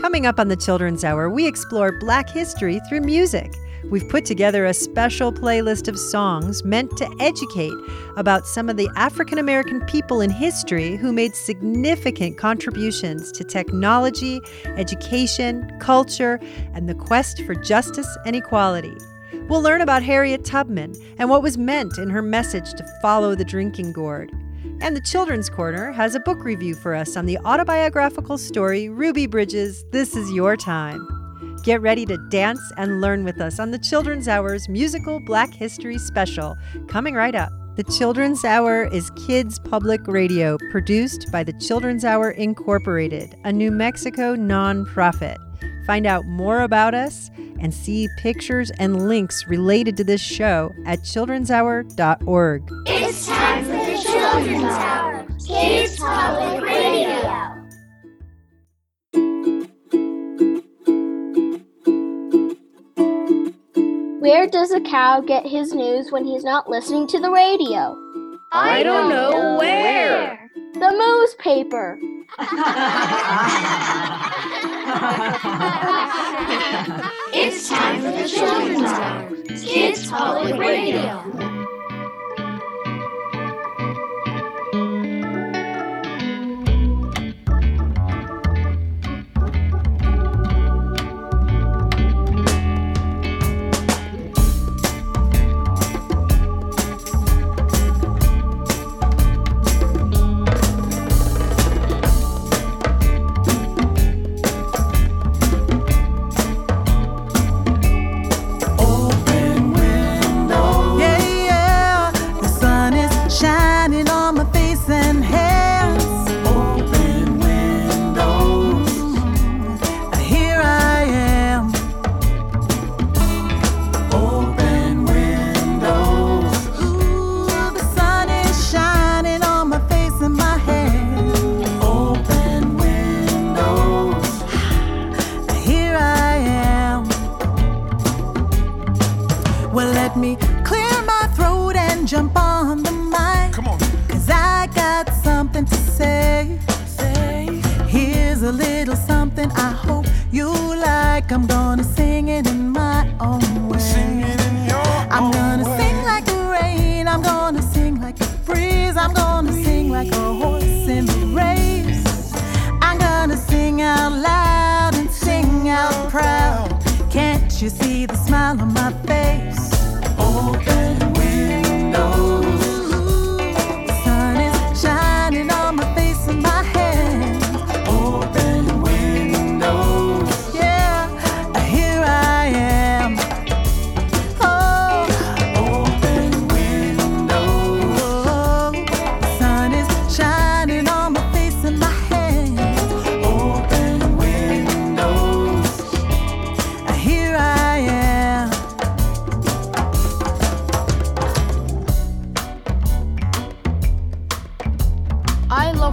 Coming up on the Children's Hour, we explore Black history through music. We've put together a special playlist of songs meant to educate about some of the African American people in history who made significant contributions to technology, education, culture, and the quest for justice and equality. We'll learn about Harriet Tubman and what was meant in her message to follow the drinking gourd. And the Children's Corner has a book review for us on the autobiographical story Ruby Bridges This Is Your Time. Get ready to dance and learn with us on the Children's Hour's musical Black History special, coming right up. The Children's Hour is kids public radio produced by the Children's Hour Incorporated, a New Mexico nonprofit. Find out more about us and see pictures and links related to this show at childrenshour.org. It's time for the Children's Hour, Kids Public Radio. Where does a cow get his news when he's not listening to the radio? I don't know where. The moose paper. It's time for the Children's Hour, Kids Public Radio.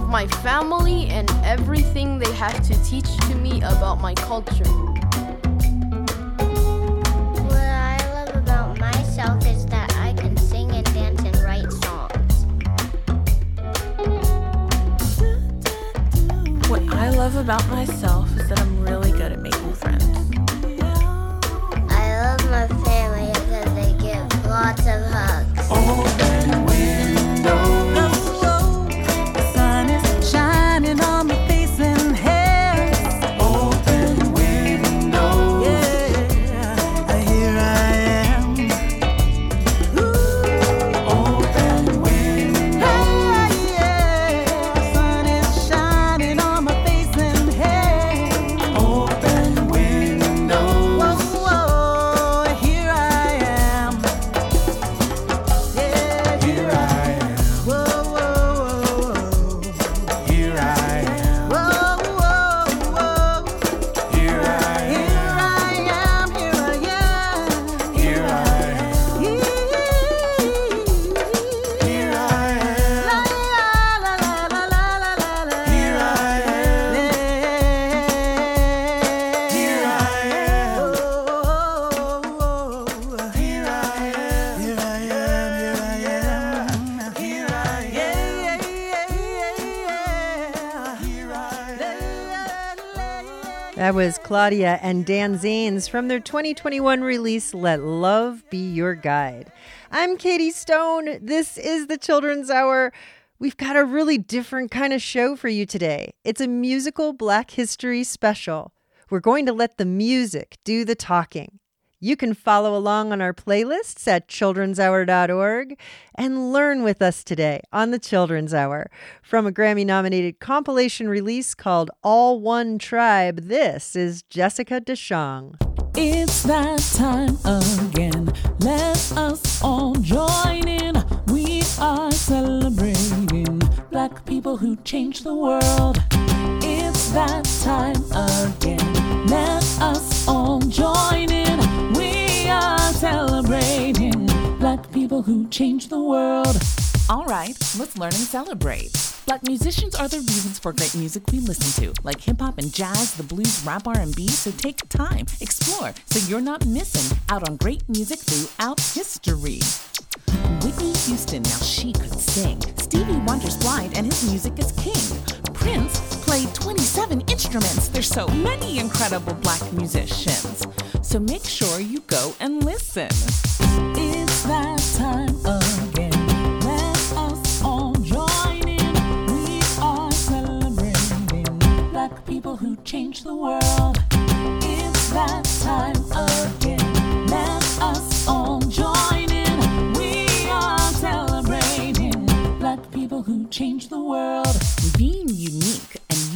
My family and everything they have to teach to me about my culture. What I love about myself is that I can sing and dance and write songs. What I love about myself is that I'm really good at making friends. I love my family because they give lots of hugs. The Claudia and Dan Zanes from their 2021 release, Let Love Be Your Guide. I'm Katie Stone. This is the Children's Hour. We've got a really different kind of show for you today. It's a musical Black History special. We're going to let the music do the talking. You can follow along on our playlists at children'shour.org and learn with us today on the Children's Hour. From a Grammy nominated compilation release called All One Tribe, this is Jessica DeShong. It's that time again. Let us all join in. We are celebrating black people who changed the world. It's that time again. Let us all join in. Celebrating black people who change the world. All right, let's learn and celebrate. Black musicians are the reasons for great music we listen to, like hip hop and jazz, the blues, rap, R&B. So take time, explore, so you're not missing out on great music throughout history. Whitney Houston, now she could sing. Stevie Wonder's blind and his music is king. Prince played 27 instruments. There's so many incredible black musicians. So make sure you go and listen. It's that time again. Let us all join in. We are celebrating black people who changed the world. It's that time again. Let us all join in. We are celebrating black people who changed the world. Being unique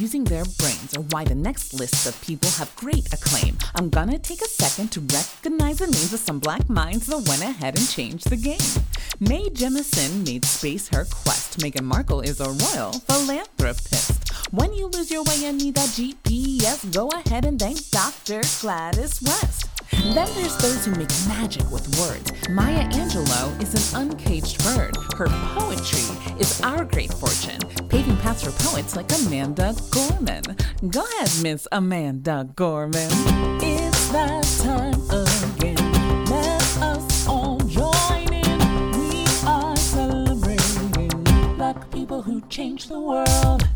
using their brains are why the next list of people have great acclaim. I'm gonna take a second to recognize the names of some black minds that went ahead and changed the game. Mae Jemison made space her quest. Meghan Markle is a royal philanthropist. When you lose your way and need that GPS, go ahead and thank Dr. Gladys West. Then there's those who make magic with words. Maya Angelou is an uncaged bird. Her poetry is our great fortune, paving paths for poets like Amanda Gorman. Go ahead, Miss Amanda Gorman. It's that time again. Let us all join in. We are celebrating black people who changed the world.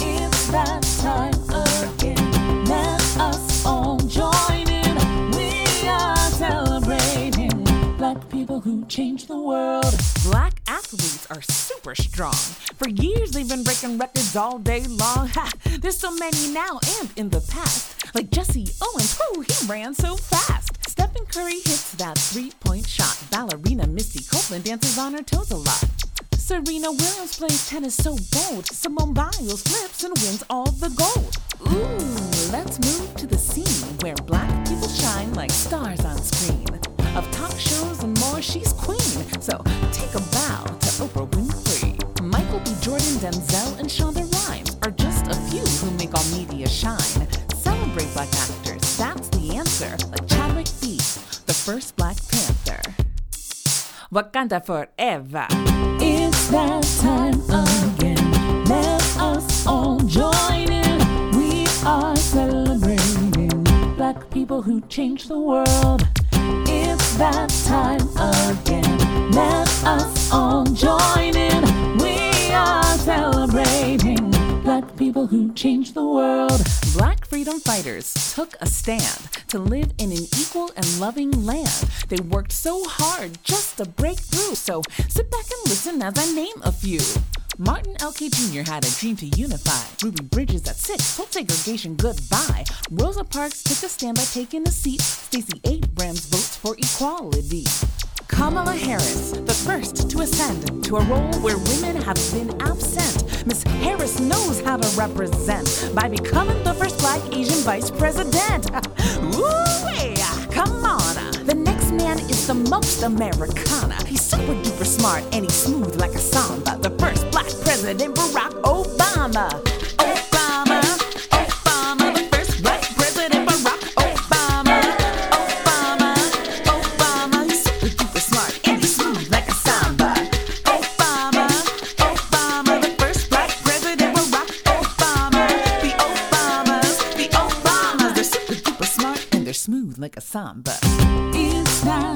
It's that time again. Let us all join in. We are celebrating black people who changed the world. Black athletes are super strong. For years they've been breaking records all day long. Ha! There's so many now and in the past. Like Jesse Owens, whoo, he ran so fast. Stephen Curry hits that three-point shot. Ballerina Misty Copeland dances on her toes a lot. Serena Williams plays tennis so bold. Simone Biles flips and wins all the gold. Ooh, let's move to the scene where black people shine like stars on screen. Of talk shows and more, she's queen. So take a bow to Oprah Winfrey. Michael B. Jordan, Denzel, and Shonda Rhimes are just a few who make all media shine. Celebrate black actors, that's the answer. Like Chadwick Beast, the first Black Panther. Wakanda forever. It's that time again. Let us all join in. We are celebrating black people who change the world. That time again. Let us all join in. We are celebrating black people who changed the world. Black freedom fighters took a stand to live in an equal and loving land. They worked so hard just to break through. So sit back and listen as I name a few. Martin L.K. Jr. had a dream to unify. Ruby Bridges at six told segregation goodbye. Rosa Parks took a stand by taking a seat. Stacey Abrams votes for equality. Kamala Harris, the first to ascend to a role where women have been absent. Miss Harris knows how to represent by becoming the first black Asian vice president. Ooh, the most Americana. He's super duper smart and he's smooth like a samba. The first black president, Barack Obama. Obama, Obama, the first black president, Barack Obama. Obama, Obama, he's super duper smart and he's smooth like a samba. Obama, Obama, the first black president, Barack Obama. The Obamas, the Obamas, they're super duper smart and they're smooth like a samba. It's that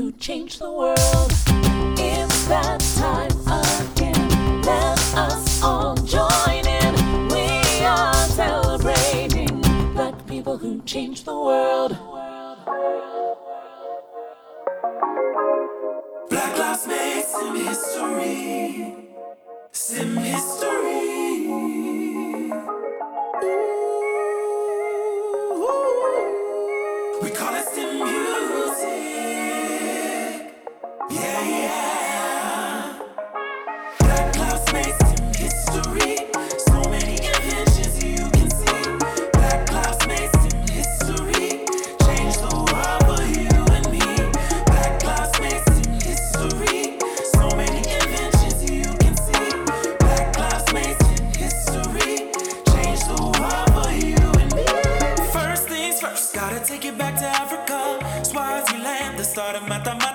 who changed the world. It's that time again. Let us all join in. We are celebrating black people who changed the world. Black lives made some history. Some the start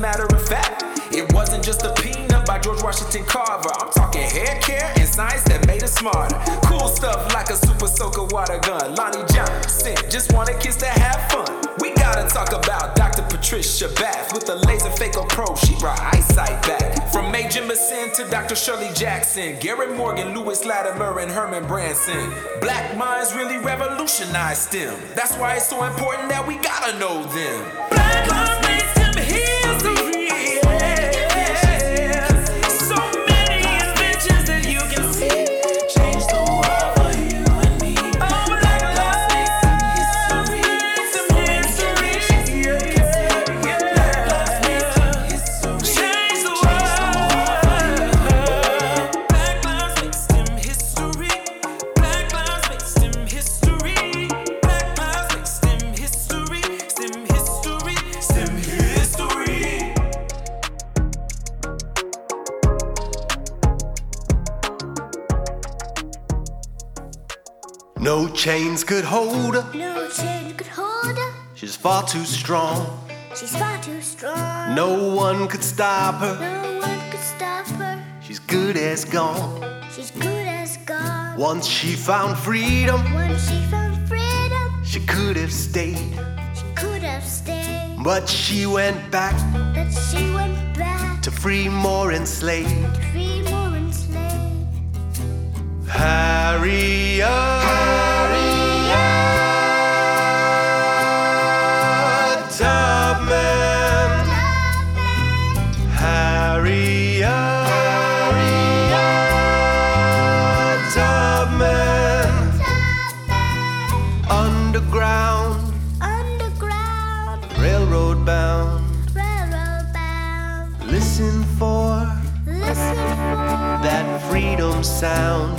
matter of fact. It wasn't just a peanut by George Washington Carver. I'm talking hair care and science that made us smarter. Cool stuff like a super soaker water gun. Lonnie Johnson just want a kids to have fun. We gotta talk about Dr. Patricia Bath with a laser phaco pro. She brought eyesight back. From Major Massin to Dr. Shirley Jackson, Garrett Morgan, Lewis Latimer, and Herman Branson. Black minds really revolutionized STEM. That's why it's so important that we gotta know them. Black lives made STEM history. No chains could hold her. No chain could hold her. She's far too strong. She's far too strong. No one could stop her. No one could stop her. She's good as gone. She's good as gone. Once she found freedom, Once she found freedom, she could have stayed. she could have stayed. But she went back But she went back to free more enslaved. Harriet Tubman. Harriet Tubman. Underground, Underground, railroad bound. railroad bound. Listen for Listen for that freedom sound.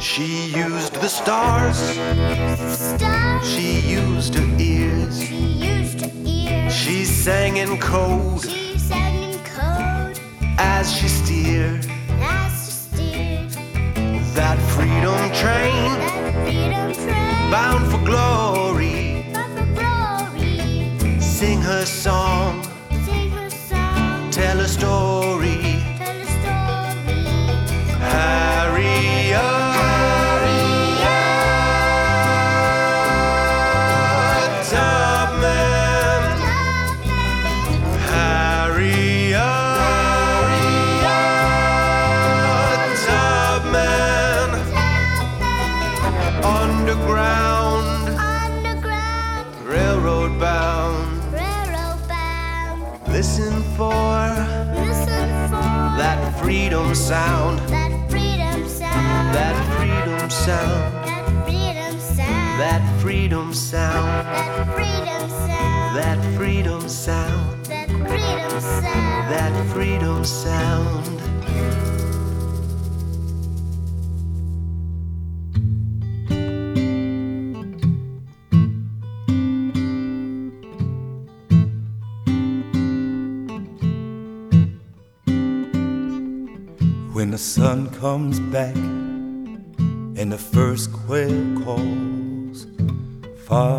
She used the stars. Stars. She used her ears. She used to ear. She sang in code She sang in code as she steered as she steered that freedom train that freedom train. bound for glory. Bound for glory. Sing her song, Sing her song. tell a story. Freedom sound. That freedom sound. That freedom sound. That freedom sound. That freedom sound. That freedom sound. That freedom sound. That freedom sound. Comes back and the first quail calls, follow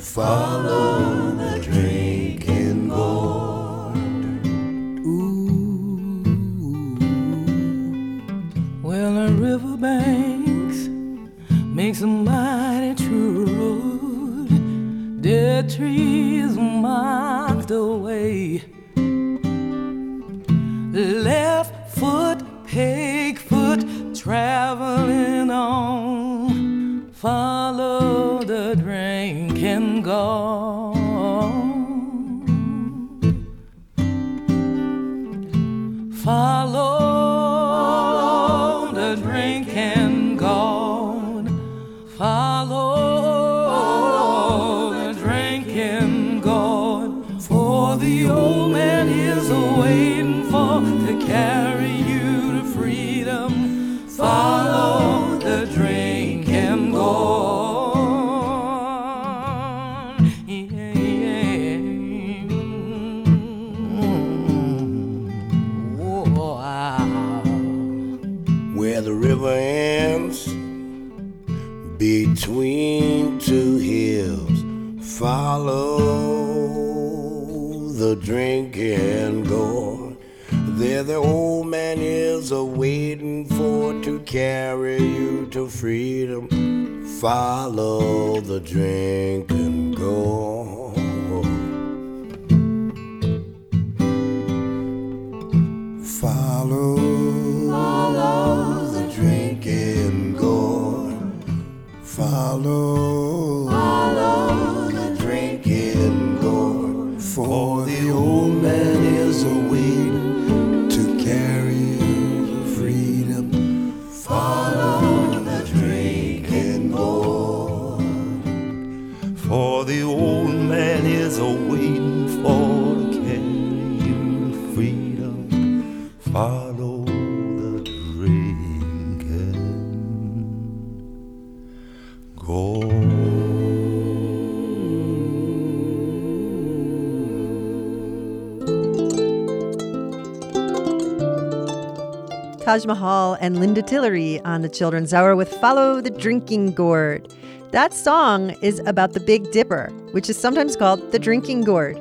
follow the drinking gourd. Ooh, well, the makes make mighty true road. Dead trees marked the way. Left foot, peg foot, traveling on go. The drinking gourd. There the old man is a waiting for to carry you to freedom. Follow the drinking gourd. Follow, follow the drinking gourd. Follow, follow so we Taj Mahal and Linda Tillery on the Children's Hour with Follow the Drinking Gourd. That song is about the Big Dipper, which is sometimes called the Drinking Gourd.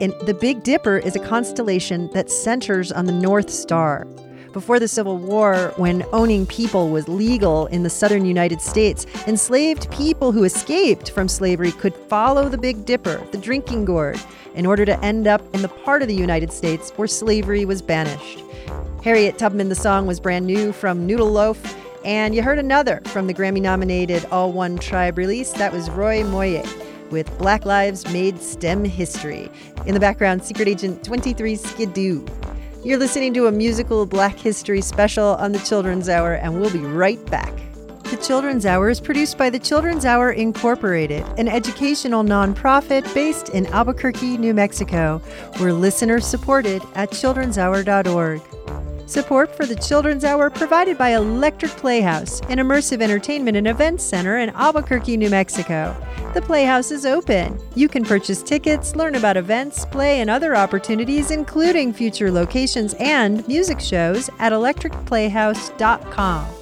And the Big Dipper is a constellation that centers on the North Star. Before the Civil War, when owning people was legal in the southern United States, enslaved people who escaped from slavery could follow the Big Dipper, the drinking gourd, in order to end up in the part of the United States where slavery was banished. Harriet Tubman, the song was brand new from Noodle Loaf, and you heard another from the Grammy nominated All One Tribe release. That was Roy Moye with Black Lives Made STEM History. In the background, Secret Agent 23 Skidoo. You're listening to a musical Black History special on the Children's Hour, and we'll be right back. The Children's Hour is produced by the Children's Hour Incorporated, an educational nonprofit based in Albuquerque, New Mexico. We're listener supported at children'shour.org. Support for the Children's Hour provided by Electric Playhouse, an immersive entertainment and events center in Albuquerque, New Mexico. The Playhouse is open. You can purchase tickets, learn about events, play, and other opportunities, including future locations and music shows, at electricplayhouse.com.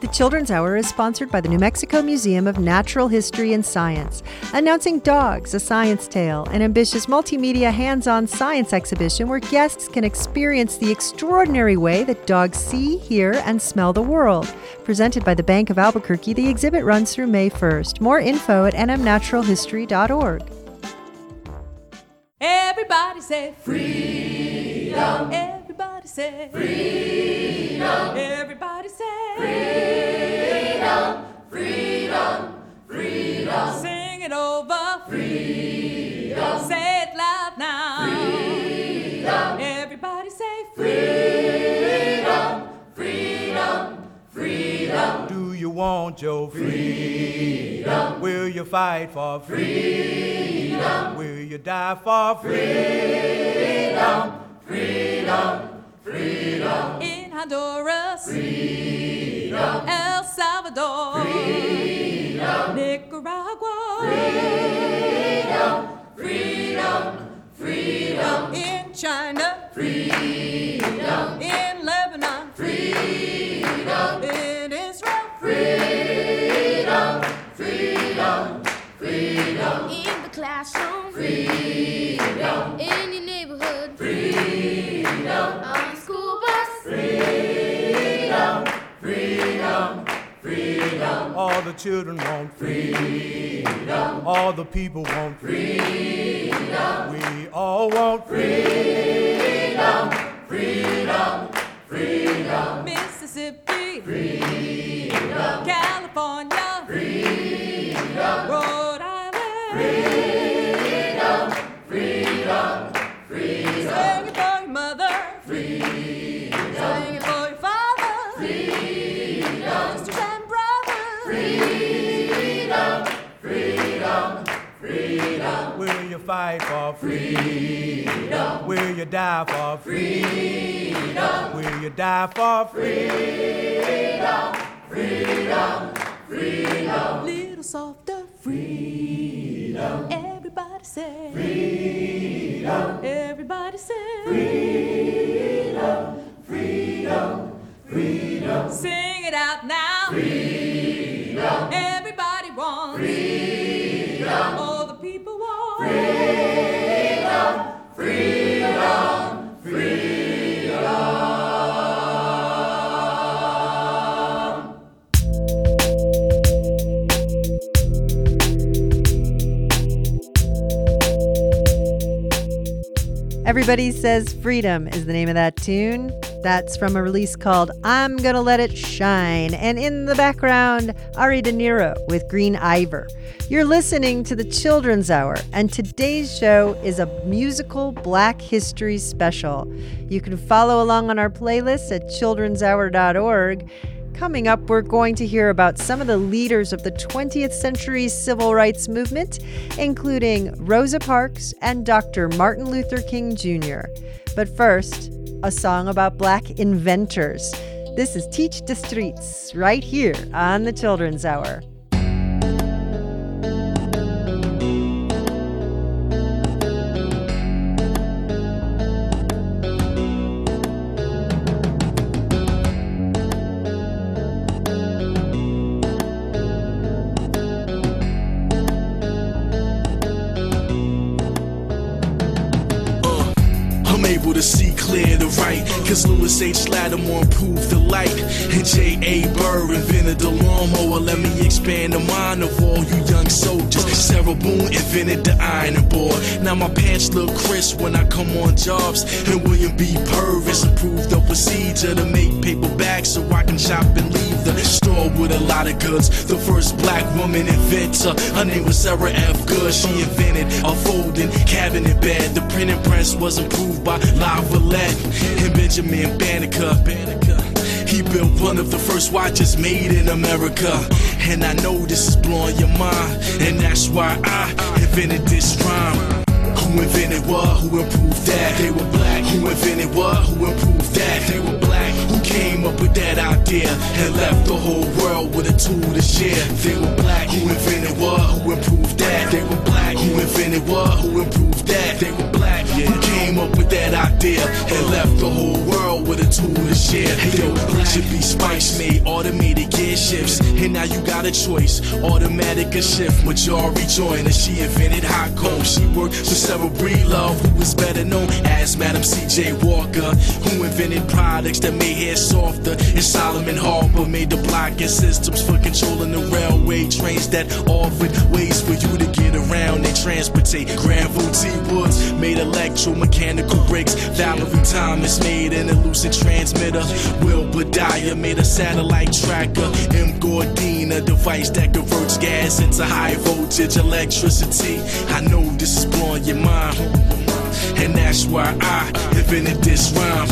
The Children's Hour is sponsored by the New Mexico Museum of Natural History and Science, announcing Dogs, a Science Tale, an ambitious multimedia hands on science exhibition where guests can experience the extraordinary way that dogs see, hear, and smell the world. Presented by the Bank of Albuquerque, the exhibit runs through May 1st. More info at nmnaturalhistory.org. Everybody say freedom. Everybody say freedom. Everybody say freedom. Freedom. Freedom. Sing it over. Freedom. Say it loud now. Freedom. Everybody say freedom. Freedom. Freedom. Do you want your freedom? Will you fight for freedom? Will you die for freedom? Freedom, freedom. In Honduras. Freedom. El Salvador. Freedom. Nicaragua. Freedom, freedom, freedom. In China. Freedom. In Lebanon. Freedom. In Israel. Freedom, freedom, freedom. In the classroom. Freedom. In All the children want freedom. All the people want freedom. We all want freedom. Freedom, freedom. Mississippi. Freedom. California. Fight for freedom? Will you die for freedom? Will you die for freedom? Freedom, freedom. Little softer. Freedom. Everybody say. Freedom. Everybody say. Freedom, freedom, freedom. Sing it out now. Freedom. Everybody Says Freedom is the name of that tune. That's from a release called I'm Gonna Let It Shine. And in the background, Ari De Niro with Green Ivor. You're listening to the Children's Hour, and today's show is a musical Black History special. You can follow along on our playlist at childrenshour.org. Coming up, we're going to hear about some of the leaders of the 20th century civil rights movement, including Rosa Parks and Dr. Martin Luther King Jr. But first, a song about black inventors. This is Teach the Streets right here on the Children's Hour. Cause Lewis H. Latimer improved the light. And J.A. Burr invented the lawnmower. Let me expand the mind of all you young soldiers. Sarah Boone invented the ironing board. Now my pants look crisp when I come on jobs. And William B. Purvis improved the procedure to make paper bags so I can shop and leave the store with a lot of goods. The first black woman inventor, her name was Sarah F. Goode. She invented a folding cabinet bed. The printing press was improved by Lavalette and Benjamin Banneker. He built one of the first watches made in America. And I know this is blowing your mind. And that's why I invented this rhyme. Who invented what? Who improved that? They were black. Who invented what? Who improved that? They were black. Who came up with that idea and left the whole world with a tool to share? They were black. Who invented what? Who improved that? They were black. Who invented what? Who improved that? They were black. Yeah. Who came up with that idea and left the whole world with a to share? Hey, yo, should be spice made, automated gear shifts, and now you got a choice. Automatic or shift, Marjorie Joyner, and she invented hot comb. She worked for Sarah Breedlove, who was better known as Madam C.J. Walker, who invented products that made hair softer. And Solomon Harper made the blocking systems for controlling the railway trains that offered ways for you to get around and transportate. Granville T. Woods made electromechanical brakes. Valerie Thomas made an elusive transmitter. Wilbur Dyer made a satellite tracker. M. Gourdine, a device that converts gas into high voltage electricity. I know this is blowing your mind. And that's why I invented this rhyme.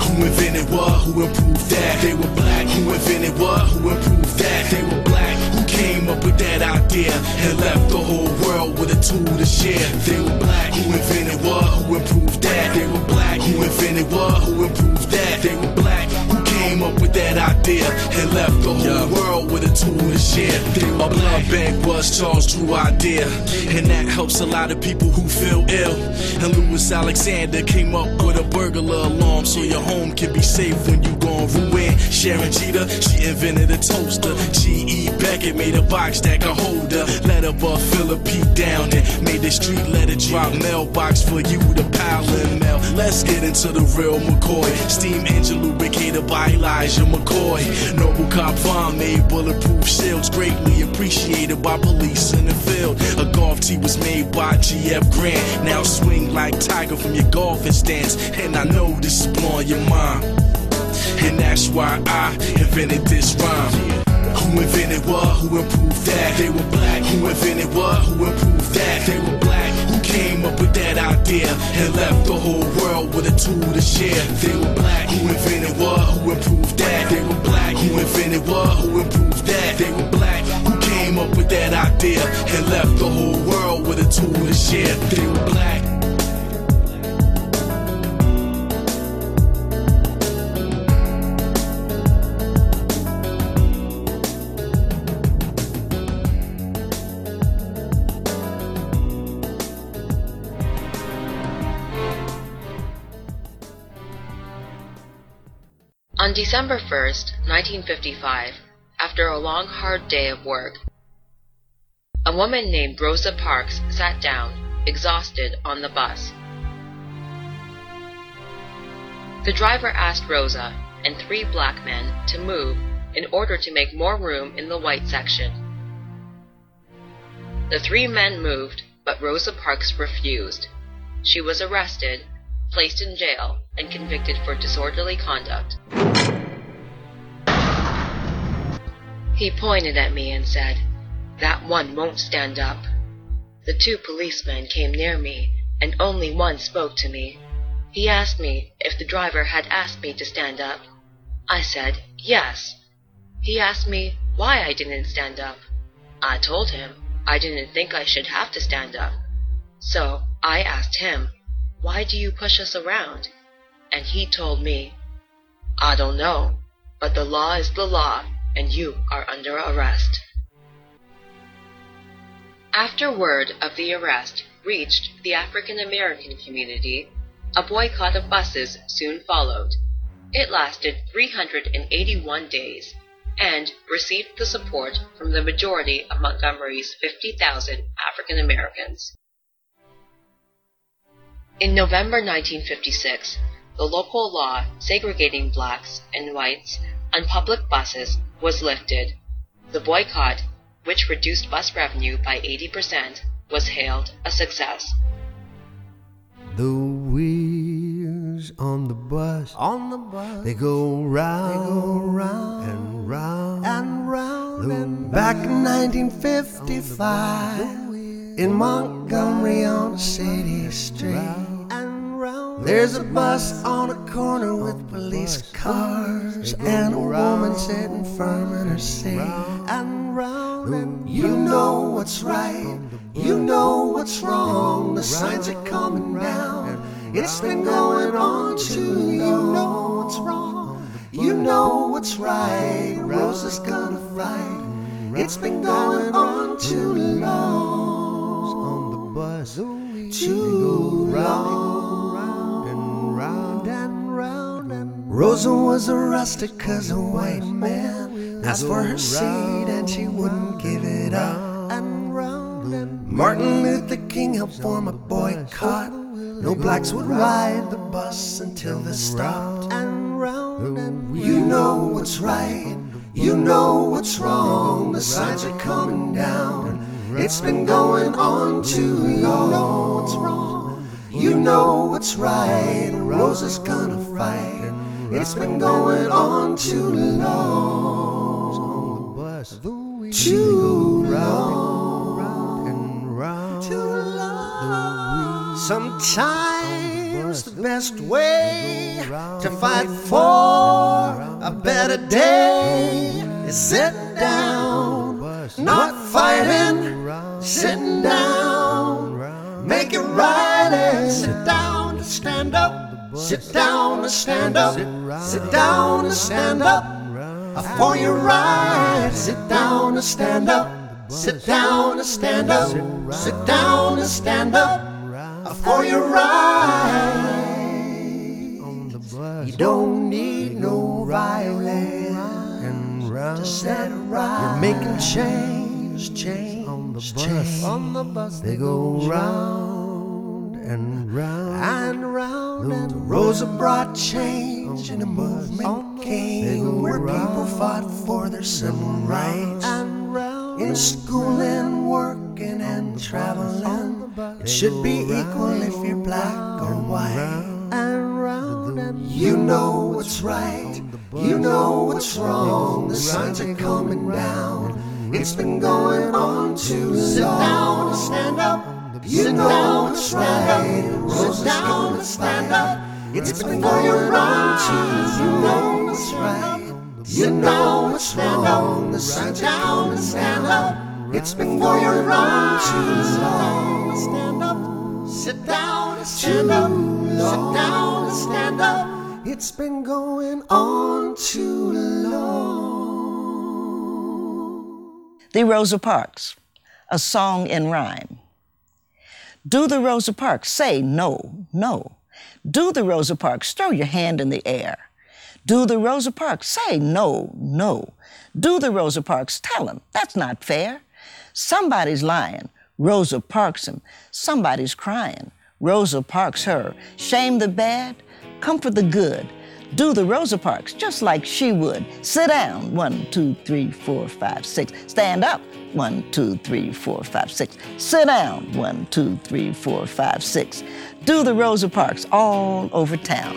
Who invented what? Who improved that? They were black. Who invented what? Who improved that? They were black. Came up with that idea and left the whole world with a tool to share? They were black. Who invented what? Who improved that? They were black. Who invented what? Who improved that? They were black. Who came up with that idea and left the whole world with a tool to share? A blood bank was Charles Drew idea, and that helps a lot of people who feel ill. And Louis Alexander came up with a burglar alarm so your home can be safe when you gon' ruin. Sharon Jeter, she invented a toaster. G.E. Beckett made a box that could hold her. Let her buff Philip down and made the street letter drop mailbox for you to pile in mail. Let's get into the real McCoy. Steam engine lubricated by Elijah McCoy. Noble Cop Vaughn made bulletproof shields, greatly appreciated by police in the field. A golf tee was made by G.F. Grant. Now swing like Tiger from your golfing stance. And I know this is blowing your mind. And that's why I invented this rhyme. Who invented what? Who improved that? They were black. Who invented what? Who improved that? They were black. Came up with that idea and left the whole world with a tool to share? They were black. Who invented what? Who improved that? They were black. Who invented what? Who improved that? They were black. Who came up with that idea and left the whole world with a tool to share? They were black. December 1st, 1955, after a long hard day of work, a woman named Rosa Parks sat down, exhausted, on the bus. The driver asked Rosa and three black men to move in order to make more room in the white section. The three men moved, but Rosa Parks refused. She was arrested, placed in jail, and convicted for disorderly conduct. He pointed at me and said, That one won't stand up. The two policemen came near me, and only one spoke to me. He asked me if the driver had asked me to stand up. I said, Yes. He asked me why I didn't stand up. I told him I didn't think I should have to stand up. So I asked him, Why do you push us around? And he told me, I don't know, but the law is the law, and you are under arrest. After word of the arrest reached the African American community, a boycott of buses soon followed. It lasted 381 days and received the support from the majority of Montgomery's 50,000 African Americans. In November 1956, the local law segregating blacks and whites on public buses was lifted. The boycott, which reduced bus revenue by 80%, was hailed a success. The wheels on the bus, on the bus, they go round, they go round and round and round. And back in 1955, in Montgomery on a city street, there's a bus on a corner with police cars and a woman sitting firm in her seat. And round and you know what's right, you know what's wrong. The signs are coming down. It's been going on too. You know what's wrong, you know what's right. Rosa's gonna fight. It's been going on too long. On the bus, too long round and round and Rosa was arrested cause a white man asked for her seat and she wouldn't give it up. And round and Martin Luther King helped form a boycott. Oh, no blacks would ride the bus until this stopped. And round and you know what's right, you know what's wrong. The signs are coming down. It's been going on too long. You know what's wrong, you know what's right. Rose is gonna fight. It's been going on too long. Too long. Too long. Sometimes the best way to fight for a better day is sit down, not fighting, sitting down. Make it right and sit down to stand up. Sit down and stand up. Sit down and stand up for your right. Sit down and stand up. Sit down and stand up. Sit down and stand up for your right. You don't need no violence to set it right. You're making change, change on the bus. On the bus they go round and round and round. And Rosa brought change and a movement came where people fought for their civil rights. And round in school and working and traveling, it should be equal if you're black or white. And round and you know what's right, you know what's wrong. The signs are coming down. It's been going on too long. Sit down and stand up. You know what's right. Sit down and stand up. It's been going on too You know what's right. You know what's wrong. The signs down and stand up. It's been going on too long. Stand up. Sit down and stand up. Sit down and stand up. It's been going on too long. The Rosa Parks, a song in rhyme. Do the Rosa Parks say no, no. Do the Rosa Parks throw your hand in the air. Do the Rosa Parks say no, no. Do the Rosa Parks tell them that's not fair. Somebody's lying. Rosa Parks him. Somebody's crying. Rosa Parks her. Shame the bad, comfort the good. Do the Rosa Parks just like she would. Sit down. One, two, three, four, five, six. Stand up. One, two, three, four, five, six. Sit down. One, two, three, four, five, six. Do the Rosa Parks all over town.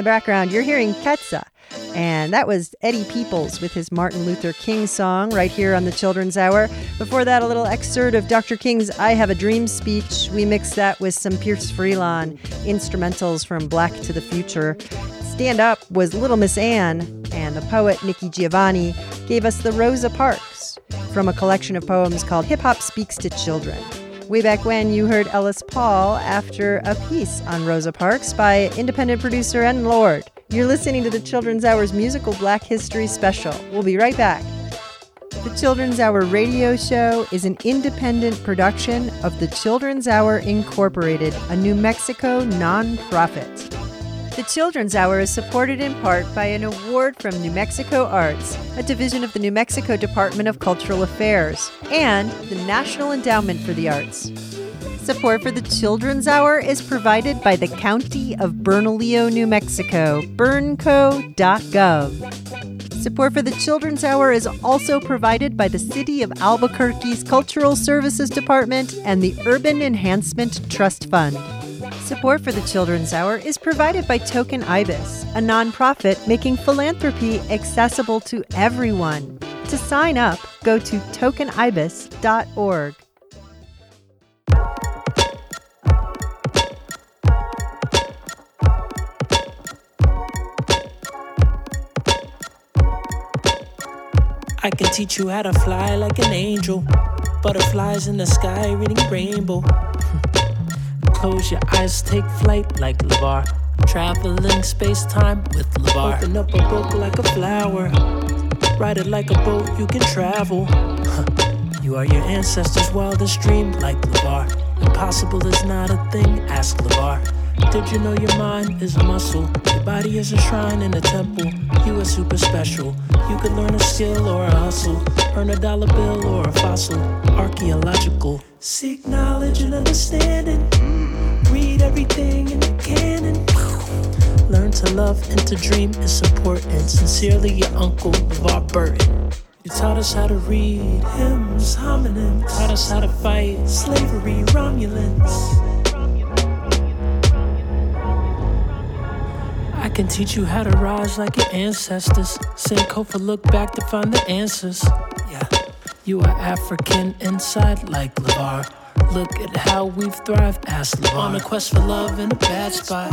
The background, you're hearing Ketsa. And that was Eddie Peoples with his Martin Luther King song right here on the Children's Hour. Before that, a little excerpt of Dr. King's I Have a Dream speech. We mixed that with some Pierce Freelon instrumentals from Black to the Future. Stand Up was Little Miss Anne, and the poet Nikki Giovanni gave us the Rosa Parks from a collection of poems called Hip Hop Speaks to Children. Way back when, you heard Ellis Paul after a piece on Rosa Parks by independent producer N. Lord. You're listening to the Children's Hour's musical Black History special. We'll be right back. The Children's Hour radio show is an independent production of the Children's Hour Incorporated, a New Mexico nonprofit. The Children's Hour is supported in part by an award from New Mexico Arts, a division of the New Mexico Department of Cultural Affairs, and the National Endowment for the Arts. Support for the Children's Hour is provided by the County of Bernalillo, New Mexico, bernco.gov. Support for the Children's Hour is also provided by the City of Albuquerque's Cultural Services Department and the Urban Enhancement Trust Fund. Support for the Children's Hour is provided by Token Ibis, a nonprofit making philanthropy accessible to everyone. To sign up, go to tokenibis.org. I can teach you how to fly like an angel. Butterflies in the sky reading rainbow. Close your eyes, take flight like LeVar. Traveling space time with LeVar. Open up a book like a flower. Ride it like a boat, you can travel. You are your ancestors' wildest dream, like LeVar. Impossible is not a thing, ask LeVar. Did you know your mind is a muscle? Your body is a shrine in a temple. You are super special. You could learn a skill or a hustle. Earn a dollar bill or a fossil. Archaeological. Seek knowledge and understanding. Everything in the canon. Learn to love and to dream is important. Sincerely, your uncle, LeVar Burton. You taught us how to read hymns, homonyms. Taught us how to fight slavery, Romulans. I can teach you how to rise like your ancestors. Sankofa look back to find the answers. Yeah, you are African inside like LeVar. Look at how we've thrived, ask LeVar. On a quest for love in a bad spot.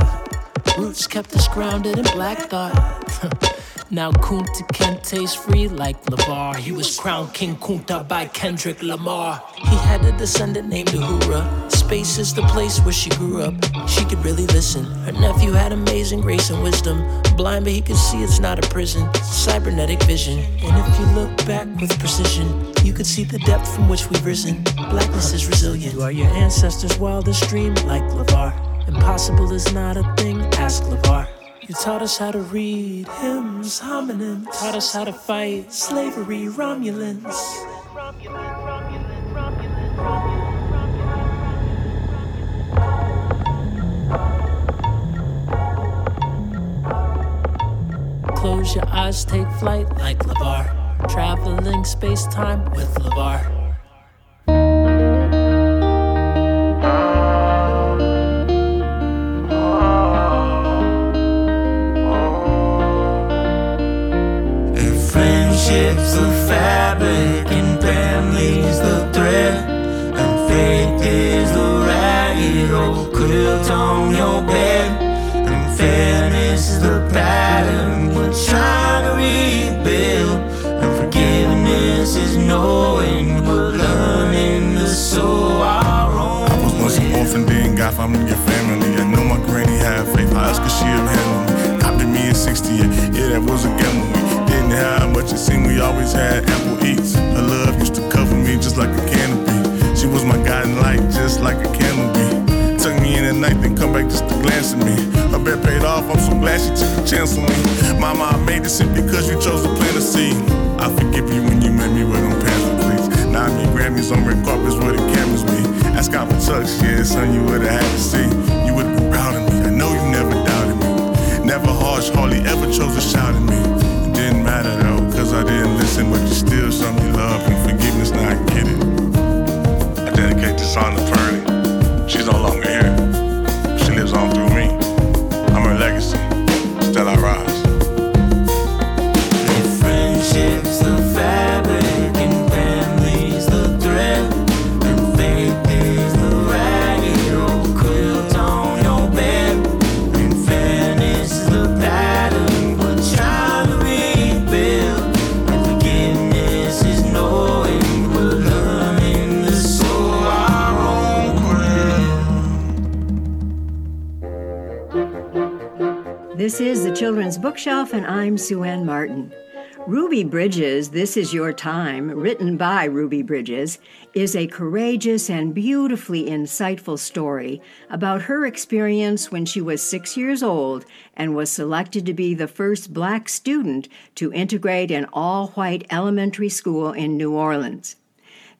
Roots kept us grounded in black thought. Now Kunta Kinte's free like LeVar. He was crowned King Kunta by Kendrick Lamar. He had a descendant named Uhura. Space is the place where she grew up. She could really listen. Her nephew had amazing grace and wisdom. Blind, but he could see it's not a prison. Cybernetic vision. And if you look back with precision, you could see the depth from which we've risen. Blackness is resilient. You are your ancestors' wildest dream, like LeVar. Impossible is not a thing, ask LeVar. You taught us how to read hymns, homonyms. Taught us how to fight slavery, Romulans. Close your eyes, take flight like LeVar. Traveling space time with LeVar. Friendships the fabric, and families the thread, and faith is the ragged old quilt on your bed, and fairness is the pattern we're trying to rebuild, and forgiveness is knowing we're learning to sew our own. I was once an orphan, then found me your family. I know my granny had faith. I asked her she have handled me. Adopted me in 68. Yeah, that was a gamble. Didn't have much, it seemed we always had ample eats. Her love used to cover me just like a canopy. She was my guiding light, just like a candle. Took me in at night, then come back just to glance at me. Her bet paid off, I'm so glad she took a chance on me. Mama, I made this shit because you chose to plant a seed. I forgive you when you made me wear them pants pleats. Now I meet Grammys on red carpets where the cameras be. Ask out for Chuck, yeah, son, you would've had to see. You would've been proud of me. I know you never doubted me. Never harsh, hardly ever chose to shout at me. Matter though, cause I didn't listen, but you still show me love and forgiveness, now I get it. I dedicate this song to Pearlie. She's no longer here. Children's Bookshelf, and I'm Sue Ann Martin. Ruby Bridges, This Is Your Time, written by Ruby Bridges, is a courageous and beautifully insightful story about her experience when she was six years old and was selected to be the first black student to integrate an all white elementary school in New Orleans.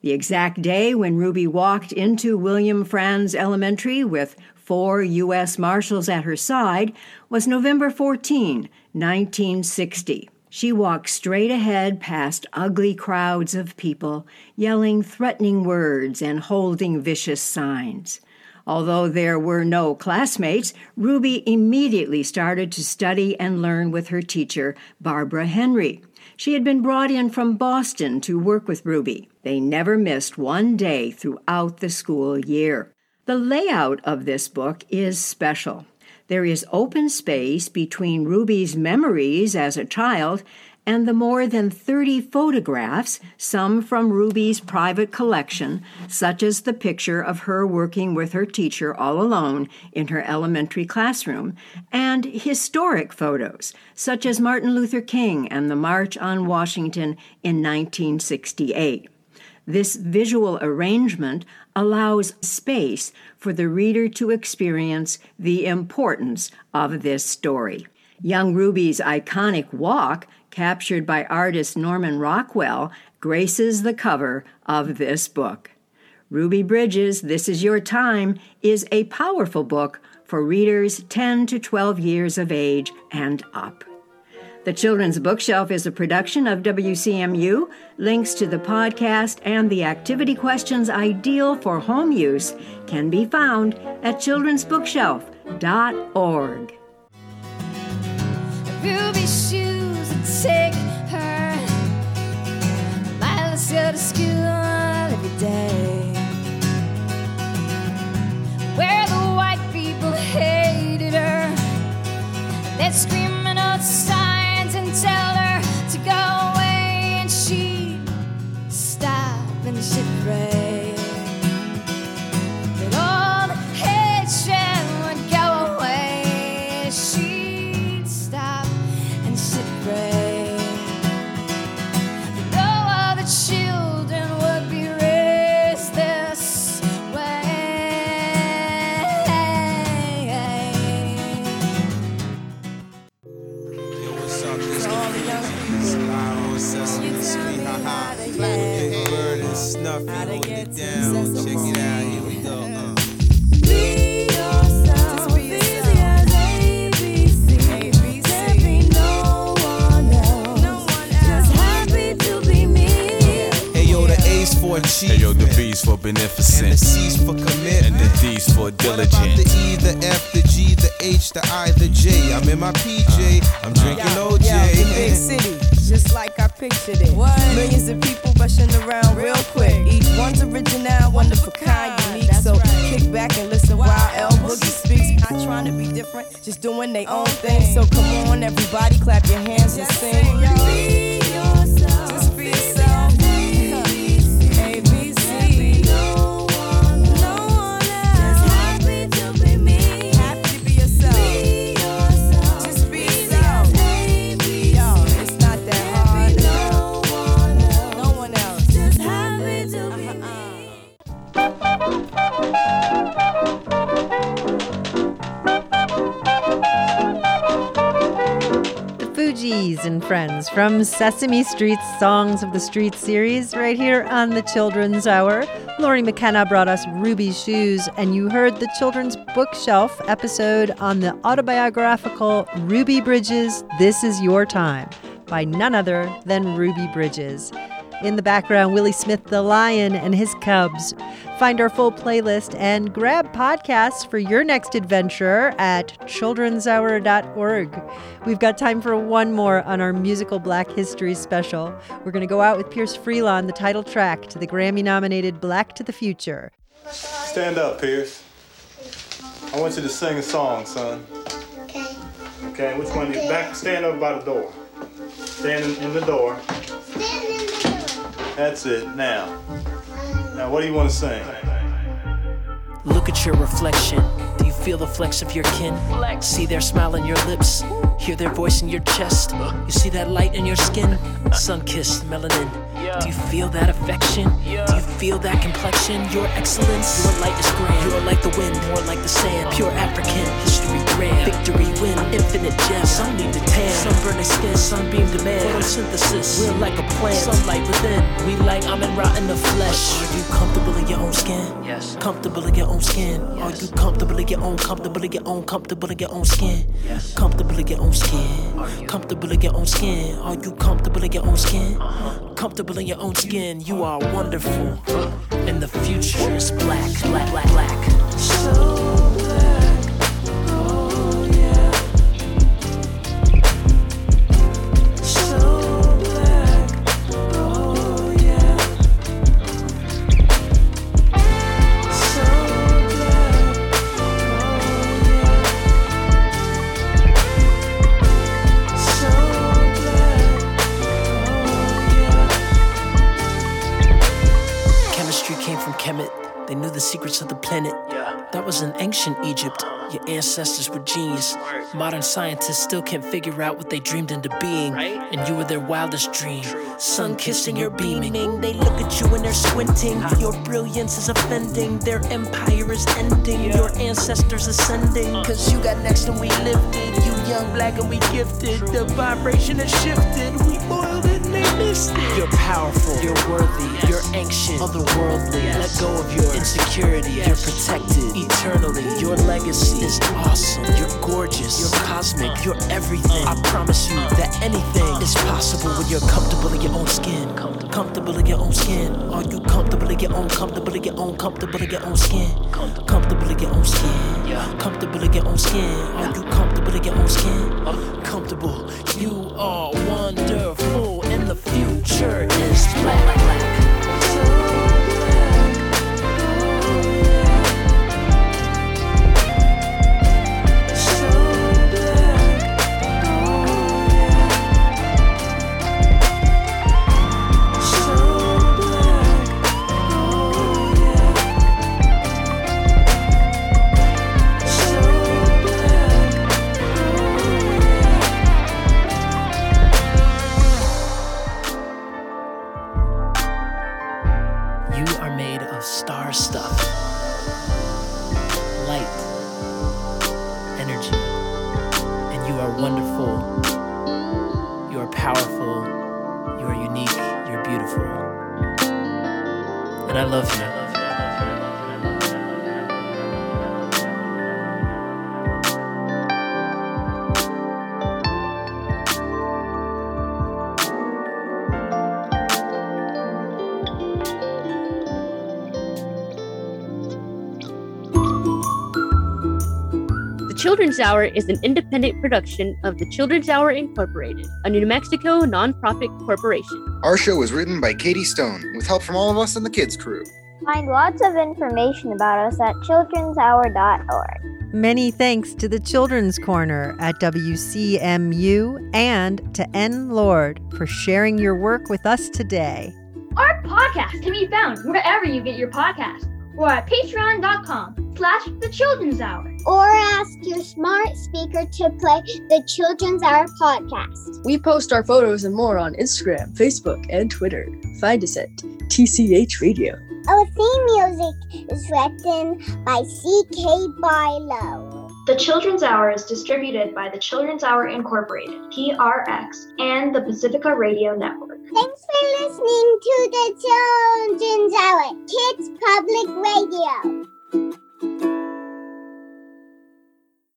The exact day when Ruby walked into William Franz Elementary with four U.S. Marshals at her side was November 14, 1960. She walked straight ahead past ugly crowds of people, yelling threatening words and holding vicious signs. Although there were no classmates, Ruby immediately started to study and learn with her teacher, Barbara Henry. She had been brought in from Boston to work with Ruby. They never missed one day throughout the school year. The layout of this book is special. There is open space between Ruby's memories as a child and the more than 30 photographs, some from Ruby's private collection, such as the picture of her working with her teacher all alone in her elementary classroom, and historic photos, such as Martin Luther King and the March on Washington in 1968. This visual arrangement allows space for the reader to experience the importance of this story. Young Ruby's iconic walk, captured by artist Norman Rockwell, graces the cover of this book. Ruby Bridges, This Is Your Time, is a powerful book for readers 10 to 12 years of age and up. The Children's Bookshelf is a production of WCMU. Links to the podcast and the activity questions ideal for home use can be found at children'sbookshelf.org. Ruby shoes and take her. Miles to school every day. Where the white people hated her. They'd screaming out from Sesame Street's Songs of the Street series, right here on the Children's Hour. Lori McKenna brought us Ruby's Shoes, and you heard the Children's Bookshelf episode on the autobiographical Ruby Bridges, This Is Your Time, by none other than Ruby Bridges. In the background, Willie Smith the Lion and his cubs. Find our full playlist and grab podcasts for your next adventure at childrenshour.org. We've got time for one more on our musical Black History special. We're going to go out with Pierce Freelon, the title track to the Grammy nominated Black to the Future. Stand up, Pierce. I want you to sing a song, son. Okay. Okay, which one? You back stand up by the door. Stand in, in the door. That's it. Now. Now what do you want to sing? Look at your reflection. Do you feel the flex of your kin? See their smile on your lips. Hear their voice in your chest. You see that light in your skin? Sun kissed melanin. Do you feel that affection? Do you feel that complexion? Your excellence. Your light is grand. You're like the wind, more like the sand. Pure African history grand. Victory win, infinite gems. Some need to tan. Sunburning skin, sunbeam demand. Photosynthesis. We're like a plant. Sunlight within. We like I'm in the flesh. Are you comfortable in your own skin? Yes. Comfortable in your own skin. Are you comfortable in your own, comfortable in your own, comfortable in your own skin? Yes. Comfortable in your own skin. Comfortable in your own skin. Are you comfortable in your own skin? Uh-huh. Comfortable in your own skin. You are wonderful. And the future is black, black, black, black. So ancient Egypt. Your ancestors were genius. Modern scientists still can't figure out what they dreamed into being. And you were their wildest dream. Sun kissing your beaming. They look at you and they're squinting. Your brilliance is offending. Their empire is ending. Your ancestors ascending. Cause you got next and we lifted. You young, black, and we gifted. The vibration has shifted. We boiled it and they missed it. You're powerful. You're worthy. You're ancient. Otherworldly. Let go of your insecurity. You're protected eternally. Your legacy is awesome. You're gorgeous. You're cosmic. Uh. You're everything. Uh. I promise you uh. that anything is possible when you're comfortable in your own skin. Comfortable in your own skin. Are you comfortable in your own, comfortable in your own, comfortable in your own skin? Comfortable in your own skin. Comfortable in your own skin. Are you comfortable in your own skin? Comfortable. You are wonderful, the future is black. Children's Hour is an independent production of the Children's Hour Incorporated, a New Mexico nonprofit corporation. Our show was written by Katie Stone with help from all of us in the kids crew. Find lots of information about us at childrenshour.org. Many thanks to the Children's Corner at WCMU and to N. Lord for sharing your work with us today. Our podcast can be found wherever you get your podcast or at patreon.com slash the children's hour. Or ask your smart speaker to play the Children's Hour podcast. We post our photos and more on Instagram, Facebook, and Twitter. Find us at TCH Radio. Our theme music is written by C.K. Bilo. The Children's Hour is distributed by the Children's Hour Incorporated, PRX, and the Pacifica Radio Network. Thanks for listening to the Children's Hour, Kids Public Radio.